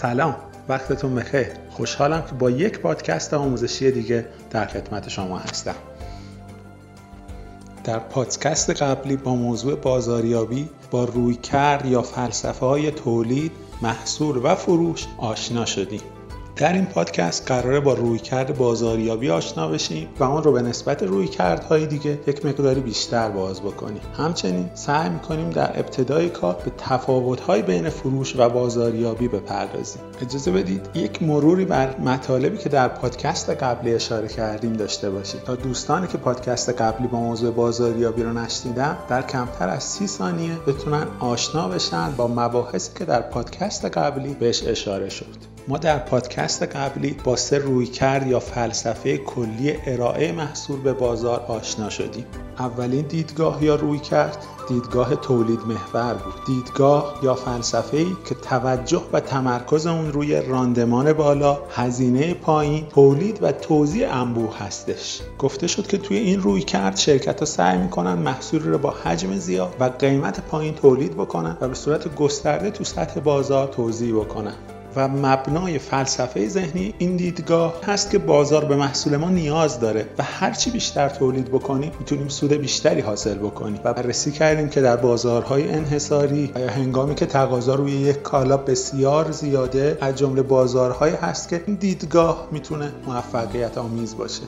سلام وقتتون بخیر. خوشحالم که با یک پادکست آموزشی دیگه در خدمت شما هستم. در پادکست قبلی با موضوع بازاریابی با رویکرد یا فلسفه های تولید محصول و فروش آشنا شدیم. در این پادکست قراره با رویکرد بازاریابی آشنا بشیم و اون رو به نسبت رویکردهای دیگه یک مقداری بیشتر باز بکنیم. همچنین سعی می‌کنیم در ابتدای کار به تفاوت‌های بین فروش و بازاریابی بپردازیم. اجازه بدید یک مروری بر مطالبی که در پادکست قبلی اشاره کردیم داشته باشیم. تا دوستانی که پادکست قبلی با موضوع بازاریابی رو نشنیدن در کمتر از سی ثانیه بتونن آشنا بشن با مباحثی که در پادکست قبلی بهش اشاره شد. ما در پادکست قبلی با سه رویکرد یا فلسفه کلی ارائه محصول به بازار آشنا شدیم. اولین دیدگاه یا رویکرد دیدگاه تولید محور بود. دیدگاه یا فلسفه ای که توجه و تمرکز اون روی راندمان بالا هزینه پایین تولید و توزیع انبوه هستش. گفته شد که توی این روی کرد شرکت ها سعی می‌کنن محصول رو با حجم زیاد و قیمت پایین تولید بکنن و به صورت گسترده تو سطح بازار توزیع بکنن. و مبنای فلسفه ذهنی این دیدگاه هست که بازار به محصول ما نیاز داره و هرچی بیشتر تولید بکنیم می‌تونیم سود بیشتری حاصل بکنیم و بررسی کردیم که در بازارهای انحصاری یا هنگامی که تقاضا روی یک کالا بسیار زیاده از جمله بازارهایی هست که این دیدگاه می‌تونه موفقیت آمیز باشه.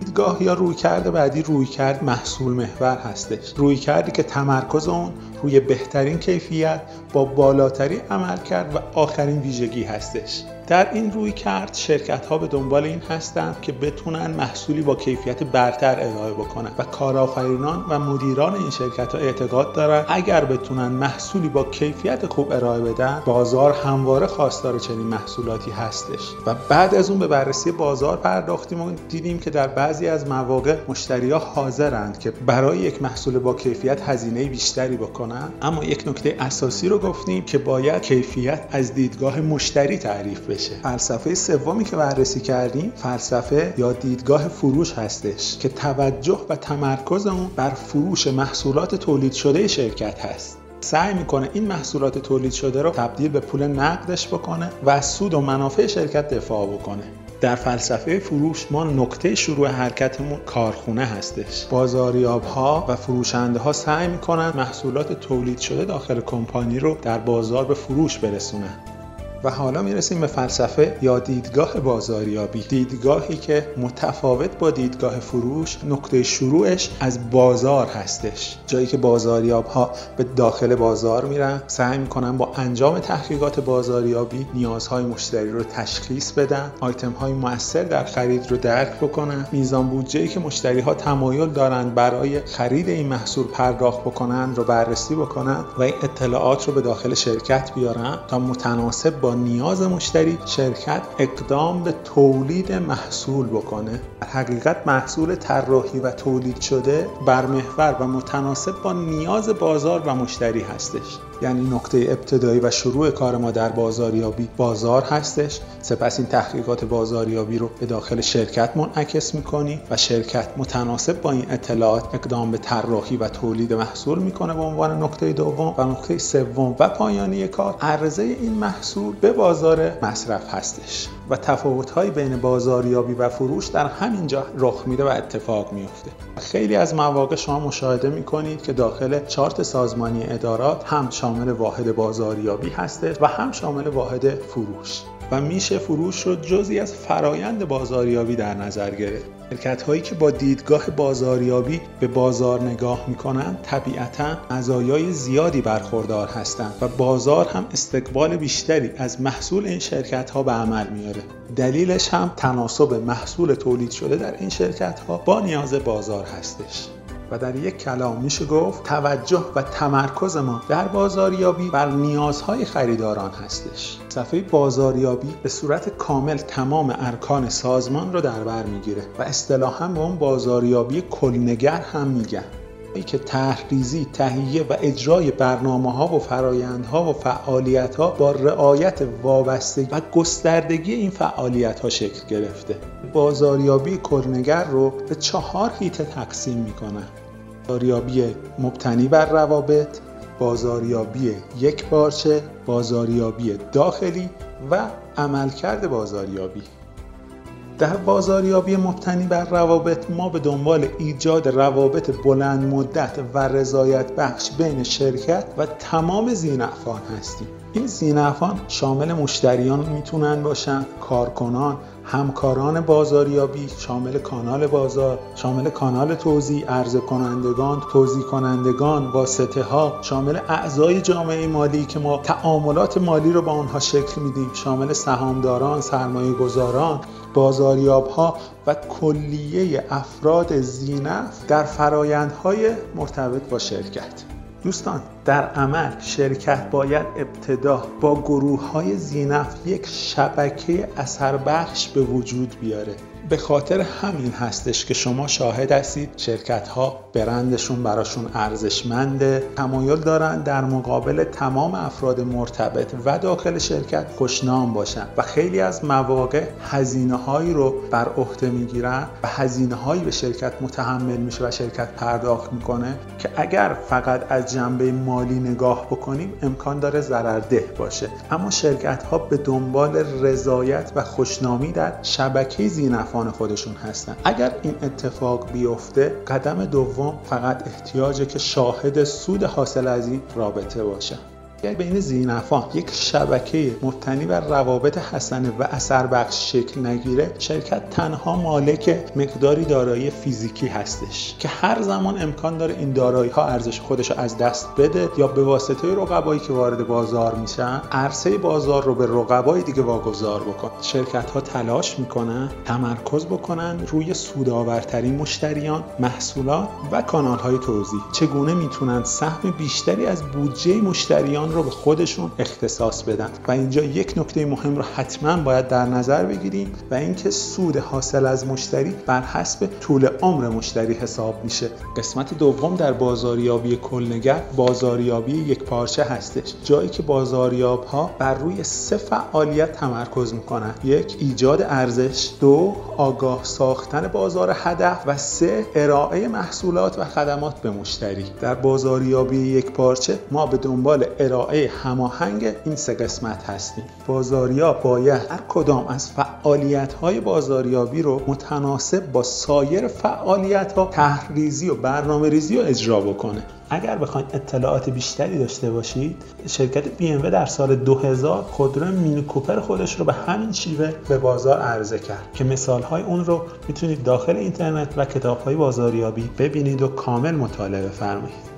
دیدگاه یا رویکرد بعدی رویکرد محصول محور هستش. رویکردی که تمرکز اون روی بهترین کیفیت با بالاترین عمل کرد و آخرین ویژگی هستش. در این روی کرد شرکت ها به دنبال این هستند که بتونن محصولی با کیفیت برتر ارائه بکنن و کارآفرینان و مدیران این شرکت ها اعتقاد دارن اگر بتونن محصولی با کیفیت خوب ارائه بدن بازار همواره خواستار چنین محصولاتی هستش. و بعد از اون به بررسی بازار پرداختیم و دیدیم که در بعضی از مواقع مشتری ها حاضرند که برای یک محصول با کیفیت هزینه بیشتری بکنن. اما یک نکته اساسی رو گفتیم که باید کیفیت از دیدگاه مشتری تعریف بشه. فلسفه سومی که بررسی کردیم فلسفه یا دیدگاه فروش هستش که توجه و تمرکز اون بر فروش محصولات تولید شده شرکت هست. سعی می‌کنه این محصولات تولید شده رو تبدیل به پول نقدش بکنه و سود و منافع شرکت دفاع بکنه. در فلسفه فروش ما نقطه شروع حرکتمون کارخونه هستش. بازاریاب ها و فروشنده ها سعی می‌کنن محصولات تولید شده داخل کمپانی رو در بازار به فروش برسونن. و حالا می‌رسیم به فلسفه یا دیدگاه بازاریابی. دیدگاهی که متفاوت با دیدگاه فروش نقطه شروعش از بازار هستش. جایی که بازاریاب ها به داخل بازار میرن سعی می‌کنن با انجام تحقیقات بازاریابی نیازهای مشتری رو تشخیص بدن آیتم های موثر در خرید رو درک بکنن. میزان بودجه که مشتری ها تمایل دارند برای خرید این محصول پرداخت بکنن رو بررسی بکنن و این اطلاعات رو به داخل شرکت بیارن تا متناسب با نیاز مشتری شرکت اقدام به تولید محصول بکنه. در حقیقت محصول طراحی و تولید شده بر محور و متناسب با نیاز بازار و مشتری هستش. یعنی نقطه ابتدایی و شروع کار ما در بازاریابی بازار هستش. سپس این تحقیقات بازاریابی رو به داخل شرکت منعکس می‌کنی و شرکت متناسب با این اطلاعات اقدام به طراحی و تولید محصول می‌کنه به عنوان نقطه دوم و نقطه سوم و پایانی کار. عرضه این محصول به بازار مصرف هستش. و تفاوت‌های بین بازاریابی و فروش در همینجا رخ میده و اتفاق میفته خیلی از مواقع شما مشاهده می‌کنید که داخل چارت سازمانی ادارات هم شامل واحد بازاریابی هستش و هم شامل واحد فروش. و میشه فروش رو جزی از فرایند بازاریابی در نظر گرفت. شرکت هایی که با دیدگاه بازاریابی به بازار نگاه می‌کنند طبیعتا مزایای زیادی برخوردار هستند و بازار هم استقبال بیشتری از محصول این شرکت ها به عمل میاره دلیلش هم تناسب محصول تولید شده در این شرکت ها با نیاز بازار هستش. و در یک کلام میشه گفت توجه و تمرکز ما در بازاریابی بر نیازهای خریداران هستش. صفحه بازاریابی به صورت کامل تمام ارکان سازمان رو در بر می‌گیره و اصطلاحا به اون بازاریابی کلنگر هم میگن. که تحریزی، تهیه و اجرای برنامه ها و فرایندها و فعالیت ها با رعایت وابستگی و گستردگی این فعالیت ها شکل گرفته. بازاریابی کرنگر رو به چهار هیته تقسیم می‌کنن. بازاریابی مبتنی بر روابط بازاریابی یک بارچه بازاریابی داخلی و عملکرد بازاریابی. در بازاریابی مبتنی بر روابط ما به دنبال ایجاد روابط بلند مدت و رضایت بخش بین شرکت و تمام زینفعان هستیم. این زینفعان شامل مشتریان می‌تونن باشن کارکنان همکاران بازاریابی شامل کانال بازار شامل کانال توزیع عرضه کنندگان توزیع کنندگان واسطه ها شامل اعضای جامعه مالی که ما تعاملات مالی رو با آنها شکل میدیم شامل سهامداران سرمایه گذاران بازاریاب ها و کلیه افراد زینف در فرایندهای مرتبط با شرکت. دوستان در عمل شرکت باید ابتدا با گروه های زینف یک شبکه اثر بخش به وجود بیاره. به خاطر همین هستش که شما شاهد هستید. شرکت ها برندشون براشون ارزشمنده تمایل دارن در مقابل تمام افراد مرتبط و داخل شرکت خوشنام باشن و خیلی از مواقع هزینه هایی رو بر عهده می‌گیرن و هزینه هایی به شرکت متحمل میشه و شرکت پرداخت می‌کنه که اگر فقط از جنبه مالی نگاه بکنیم امکان داره ضررده باشه. اما شرکت ها به دنبال رضایت و خوشنامی در شبکه زینفان خودشون هستن. اگر این اتفاق بیفته قدم دوم فقط احتیاجه که شاهد سود حاصل از این رابطه باشه. اگر بین زینفان یک شبکه مبتنی بر روابط حسنه و اثر بخش شکل نگیره شرکت تنها مالک مقداری دارایی فیزیکی هستش که هر زمان امکان داره این دارایی ها ارزش خودش رو از دست بده یا به واسطه رقبایی که وارد بازار میشن عرصه بازار رو به رقبای دیگه واگذار بکن. شرکت ها تلاش می‌کنن تمرکز بکنن روی سودآورترین مشتریان محصولات و کانال های توزیع. چگونه می‌تونن سهم بیشتری از بودجه مشتریان رو به خودشون اختصاص بدن. و اینجا یک نکته مهم رو حتما باید در نظر بگیریم و اینکه سود حاصل از مشتری بر حسب طول عمر مشتری حساب میشه. قسمت دوم در بازاریابی کلنگر بازاریابی یک پارچه هستش. جایی که بازاریاب ها بر روی سه فعالیت تمرکز می‌کنن. یک ایجاد ارزش. دو آگاه ساختن بازار هدف. و سه ارائه محصولات و خدمات به مشتری. در بازاریابی یک پارچه ما به دنبال ارائه ارائه هماهنگ این سه قسمت هستیم. بازاریاب باید هر کدام از فعالیت های بازاریابی رو متناسب با سایر فعالیت ها تحریزی و برنامه ریزی و اجرا بکنه. اگر بخواید اطلاعات بیشتری داشته باشید شرکت ام در سال 2000 خودرو مینی کوپر خودش رو به همین شیوه به بازار عرضه کرد که مثال های اون رو می‌تونید داخل اینترنت و کتاب های بازاریابی ببینید و کامل مطالعه فرمایید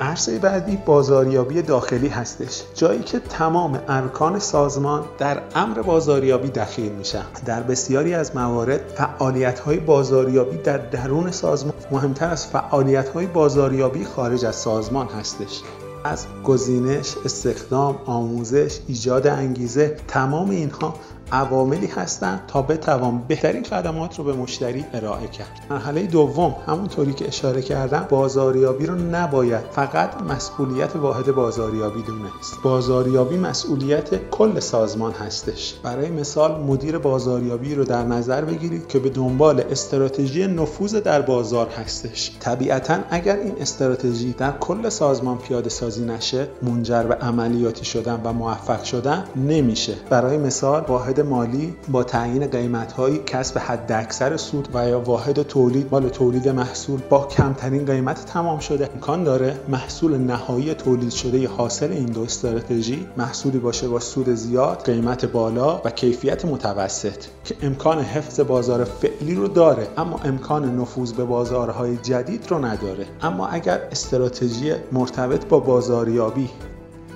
عرصه بعدی بازاریابی داخلی هستش. جایی که تمام ارکان سازمان در امر بازاریابی دخیل میشن. در بسیاری از موارد فعالیت های بازاریابی در درون سازمان مهمتر از فعالیت های بازاریابی خارج از سازمان هستش. از گزینش، استخدام، آموزش، ایجاد انگیزه تمام اینها عواملی هستند تا بتوان بهترین خدمات رو به مشتری ارائه کرد. مرحله دوم همونطوری که اشاره کردم بازاریابی رو نباید فقط مسئولیت واحد بازاریابی دونست بازاریابی مسئولیت کل سازمان هستش. برای مثال مدیر بازاریابی رو در نظر بگیرید که به دنبال استراتژی نفوذ در بازار هستش. طبیعتا اگر این استراتژی در کل سازمان پیاده سازی نشه منجر به عملیاتی شدن و موفق شدن نمیشه. برای مثال واحد مالی با تعیین قیمت های کسب حد اکثر سود و یا واحد تولید مال تولید محصول با کمترین قیمت تمام شده. امکان داره محصول نهایی تولید شده حاصل این دو استراتژی محصولی باشه با سود زیاد قیمت بالا و کیفیت متوسط که امکان حفظ بازار فعلی رو داره اما امکان نفوذ به بازارهای جدید رو نداره. اما اگر استراتژی مرتبط با بازاریابی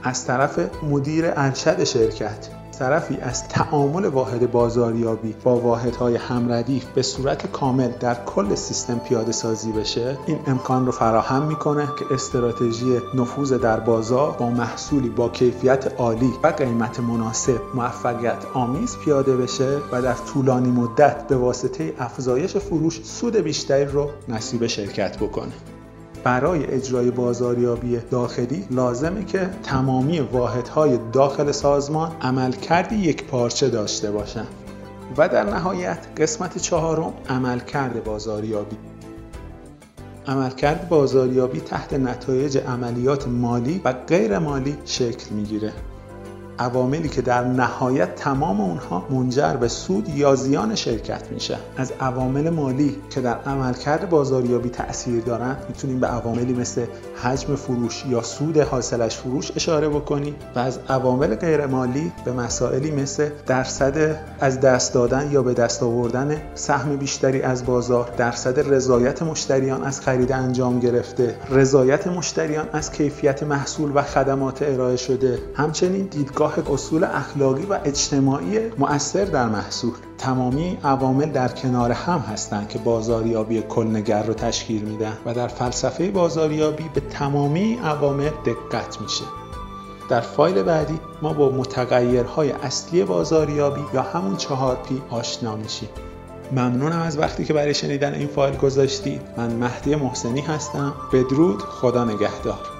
از طرف مدیر ارشد شرکت طرفی از تعامل واحد بازاریابی با واحدهای همردیف به صورت کامل در کل سیستم پیاده سازی بشه این امکان رو فراهم می‌کنه که استراتژی نفوذ در بازار با محصولی با کیفیت عالی و قیمت مناسب موفقیت آمیز پیاده بشه و در طولانی مدت به واسطه افزایش فروش سود بیشتری رو نصیب شرکت بکنه. برای اجرای بازاریابی داخلی لازمه که تمامی واحدهای داخل سازمان عملکرد یک پارچه داشته باشند و در نهایت قسمت چهارم عملکرد بازاریابی. عملکرد بازاریابی تحت نتایج عملیات مالی و غیر مالی شکل می‌گیره. عواملی که در نهایت تمام اونها منجر به سود یا زیان شرکت میشه. از عوامل مالی که در عملکرد بازاریابی تاثیر دارند می‌تونیم به عواملی مثل حجم فروش یا سود حاصلش فروش اشاره بکنیم و از عوامل غیر مالی به مسائلی مثل درصد از دست دادن یا به دست آوردن سهم بیشتری از بازار درصد رضایت مشتریان از خرید انجام گرفته رضایت مشتریان از کیفیت محصول و خدمات ارائه شده. همچنین دیدگاه اصول اخلاقی و اجتماعی مؤثر در محصول. تمامی عوامل در کنار هم هستند که بازاریابی کلنگر رو تشکیل میدن و در فلسفه بازاریابی به تمامی عوامل دقت میشه. در فایل بعدی ما با متغیرهای اصلی بازاریابی یا همون چهار پی آشنا میشیم. ممنونم از وقتی که برای شنیدن این فایل گذاشتید. من مهدی محسنی هستم. بدرود. خدا نگهدار.